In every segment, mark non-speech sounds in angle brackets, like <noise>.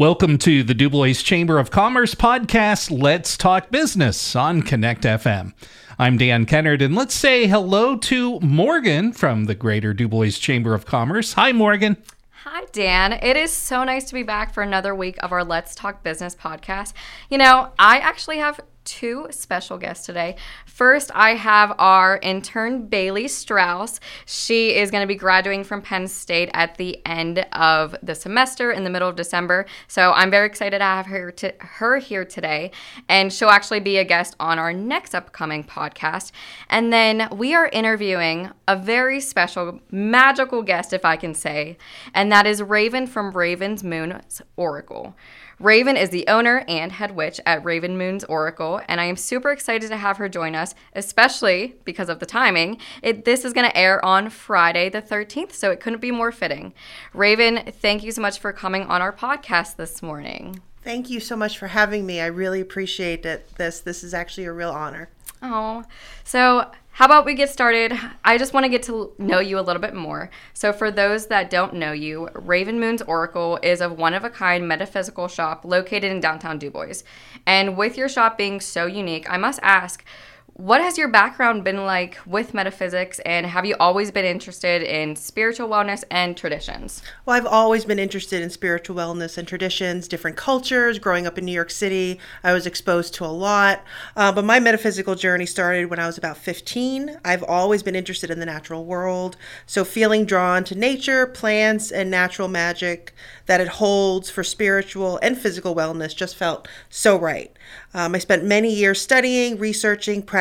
Welcome to the Dubois Chamber of Commerce podcast, Let's Talk Business on Connect FM. I'm Dan Kennard, and let's say hello to Morgan from the Greater Dubois Chamber of Commerce. Hi, Morgan. Hi, Dan. It is so nice to be back for another week of our Let's Talk Business podcast. You know, I actually have two special guests today. First, I have our intern, Bailey Strauss. She is going to be graduating from Penn State at the end of the semester in the middle of December. So I'm very excited to have her, to, her here today. And she'll actually be a guest on our next upcoming podcast. And then we are interviewing a very special, magical guest, if I can say, and that is Raven from Raven's Moon's Oracle. Raven is the owner and head witch at Raven Moon's Oracle, and I am super excited to have her join us, especially because of the timing. It, this is going to air on Friday the 13th, so it couldn't be more fitting. Raven, thank you so much for coming on our podcast this morning. Thank you so much for having me. I really appreciate it. This this is actually a real honor. Oh, so how about we get started? I just want to get to know you a little bit more. So, for those that don't know you, Raven Moon's Oracle is a one of a kind metaphysical shop located in downtown Dubois. And with your shop being so unique, I must ask, what has your background been like with metaphysics, and have you always been interested in spiritual wellness and traditions? Well, I've always been interested in spiritual wellness and traditions, different cultures. Growing up in New York City, I was exposed to a lot. Uh, but my metaphysical journey started when I was about 15. I've always been interested in the natural world, so feeling drawn to nature, plants, and natural magic that it holds for spiritual and physical wellness just felt so right. Um, I spent many years studying, researching, practicing,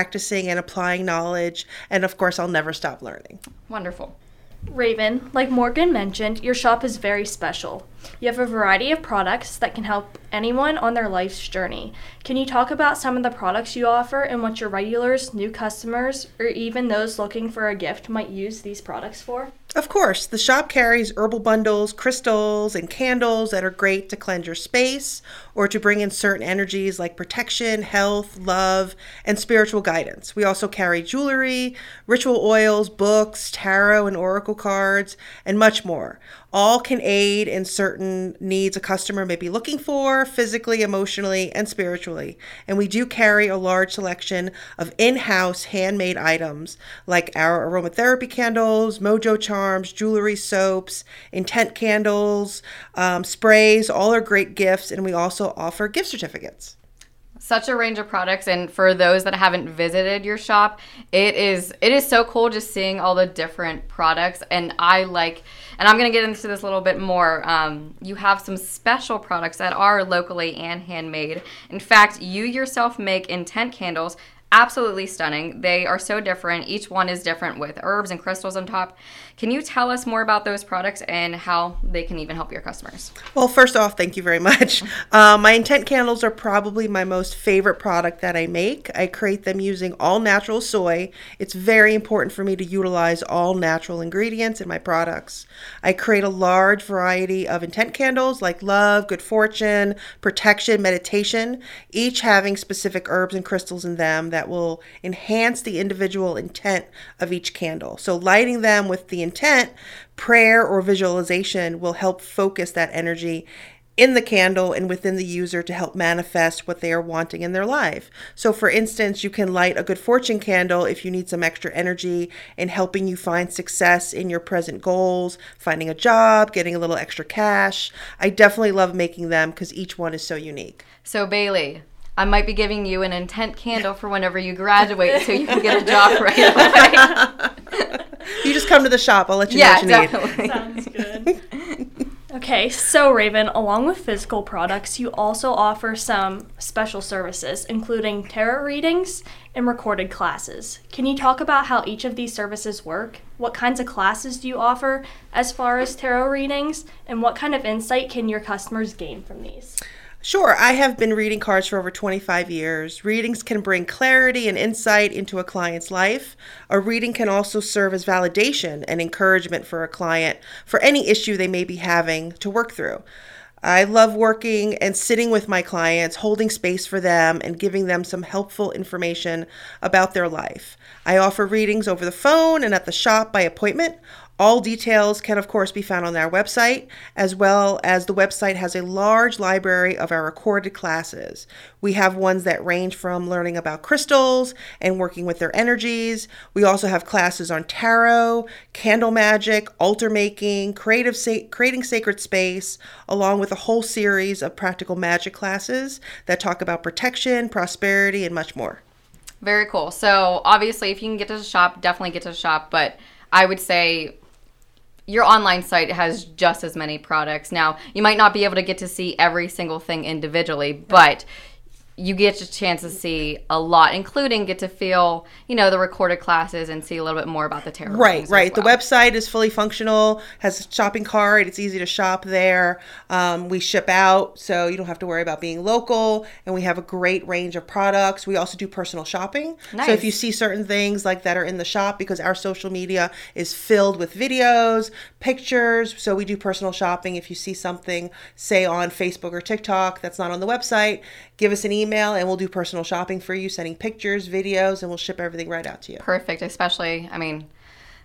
and applying knowledge, and of course, I'll never stop learning. Wonderful. Raven, like Morgan mentioned, your shop is very special. You have a variety of products that can help anyone on their life's journey. Can you talk about some of the products you offer and what your regulars, new customers, or even those looking for a gift might use these products for? Of course, the shop carries herbal bundles, crystals, and candles that are great to cleanse your space or to bring in certain energies like protection, health, love, and spiritual guidance. We also carry jewelry, ritual oils, books, tarot and oracle cards, and much more all can aid in certain needs a customer may be looking for physically, emotionally, and spiritually. And we do carry a large selection of in house handmade items like our aromatherapy candles, mojo charms, jewelry, soaps, intent candles, um, sprays. All are great gifts, and we also offer gift certificates such a range of products and for those that haven't visited your shop it is it is so cool just seeing all the different products and i like and i'm going to get into this a little bit more um, you have some special products that are locally and handmade in fact you yourself make intent candles absolutely stunning. They are so different. Each one is different with herbs and crystals on top. Can you tell us more about those products and how they can even help your customers? Well, first off, thank you very much. <laughs> Uh, my intent candles are probably my most favorite product that I make. I create them using all natural soy. It's very important for me to utilize all natural ingredients in my products. I create a large variety of intent candles like love, good fortune, protection, meditation, each having specific herbs and crystals in them that that will enhance the individual intent of each candle. So, lighting them with the intent, prayer or visualization will help focus that energy in the candle and within the user to help manifest what they are wanting in their life. So, for instance, you can light a good fortune candle if you need some extra energy in helping you find success in your present goals, finding a job, getting a little extra cash. I definitely love making them because each one is so unique. So, Bailey, I might be giving you an intent candle for whenever you graduate so you can get a job right away. <laughs> you just come to the shop. I'll let you yeah, know what you definitely. need. <laughs> Sounds good. <laughs> okay, so Raven, along with physical products, you also offer some special services, including tarot readings and recorded classes. Can you talk about how each of these services work? What kinds of classes do you offer as far as tarot readings? And what kind of insight can your customers gain from these? Sure, I have been reading cards for over 25 years. Readings can bring clarity and insight into a client's life. A reading can also serve as validation and encouragement for a client for any issue they may be having to work through. I love working and sitting with my clients, holding space for them, and giving them some helpful information about their life. I offer readings over the phone and at the shop by appointment. All details can, of course, be found on our website, as well as the website has a large library of our recorded classes. We have ones that range from learning about crystals and working with their energies. We also have classes on tarot, candle magic, altar making, creative sa- creating sacred space, along with a whole series of practical magic classes that talk about protection, prosperity, and much more. Very cool. So obviously, if you can get to the shop, definitely get to the shop. But I would say your online site has just as many products. Now, you might not be able to get to see every single thing individually, but you get a chance to see a lot, including get to feel, you know, the recorded classes and see a little bit more about the tarot. Right, right. The website is fully functional, has a shopping cart. It's easy to shop there. Um, we ship out, so you don't have to worry about being local. And we have a great range of products. We also do personal shopping. So if you see certain things like that are in the shop, because our social media is filled with videos, pictures. So we do personal shopping. If you see something, say on Facebook or TikTok, that's not on the website, give us an email and we'll do personal shopping for you, sending pictures, videos, and we'll ship everything right out to you. Perfect, especially, I mean,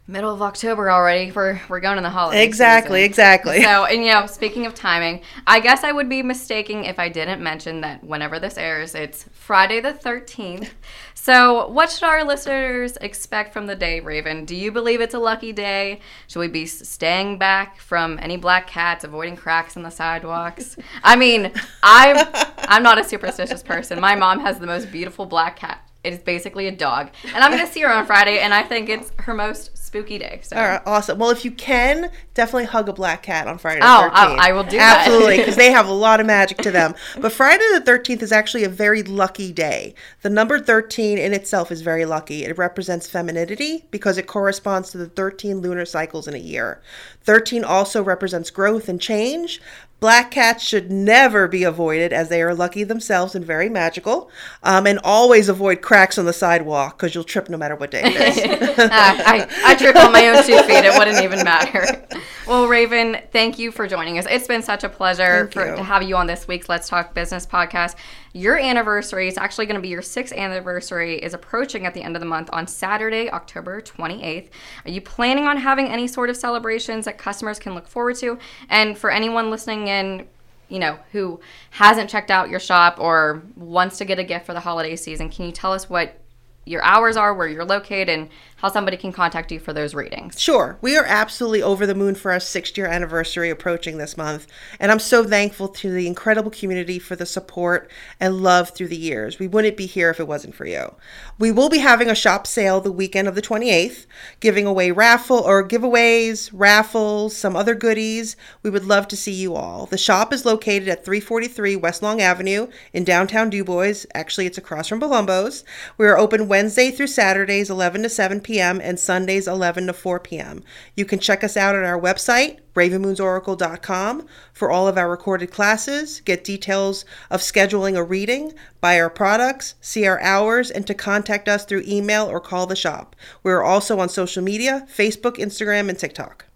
middle of October already. We're, we're going in the holiday Exactly, season. exactly. So, and you know, speaking of timing, I guess I would be mistaken if I didn't mention that whenever this airs, it's Friday the 13th. So, what should our listeners expect from the day, Raven? Do you believe it's a lucky day? Should we be staying back from any black cats, avoiding cracks in the sidewalks? I mean, I'm I'm not a superstitious person. My mom has the most beautiful black cat. It is basically a dog, and I'm gonna see her on Friday, and I think it's her most spooky day. So. All right, awesome. Well, if you can, definitely hug a black cat on Friday the Oh, 13th. I- I will do that. Absolutely, because they have a lot of magic to them. <laughs> But Friday the 13th is actually a very lucky day. The number 13 in itself is very lucky. It represents femininity because it corresponds to the 13 lunar cycles in a year. 13 also represents growth and change. Black cats should never be avoided as they are lucky themselves and very magical. Um, and always avoid cracks on the sidewalk because you'll trip no matter what day it is. <laughs> Ah, I, I trip on my own two feet. It wouldn't even matter. <laughs> Well, Raven, thank you for joining us. It's been such a pleasure for, to have you on this week's Let's Talk Business podcast. Your anniversary is actually going to be your sixth anniversary is approaching at the end of the month on Saturday, October 28th. Are you planning on having any sort of celebrations that customers can look forward to? And for anyone listening in, you know, who hasn't checked out your shop or wants to get a gift for the holiday season, can you tell us what your hours are, where you're located, and how somebody can contact you for those readings? Sure. We are absolutely over the moon for our sixth year anniversary approaching this month. And I'm so thankful to the incredible community for the support and love through the years. We wouldn't be here if it wasn't for you. We will be having a shop sale the weekend of the 28th, giving away raffle or giveaways, raffles, some other goodies. We would love to see you all. The shop is located at 343 West Long Avenue in downtown DuBois. Actually, it's across from Palumbo's. We are open Wednesday through Saturdays, 11 to 7 p.m., and Sundays, 11 to 4 p.m. You can check us out at our website, ravenmoonsoracle.com, for all of our recorded classes, get details of scheduling a reading, buy our products, see our hours, and to contact us through email or call the shop. We are also on social media Facebook, Instagram, and TikTok.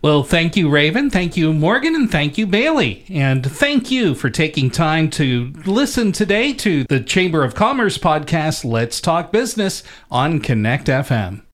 Well, thank you, Raven. Thank you, Morgan. And thank you, Bailey. And thank you for taking time to listen today to the Chamber of Commerce podcast, Let's Talk Business on Connect FM.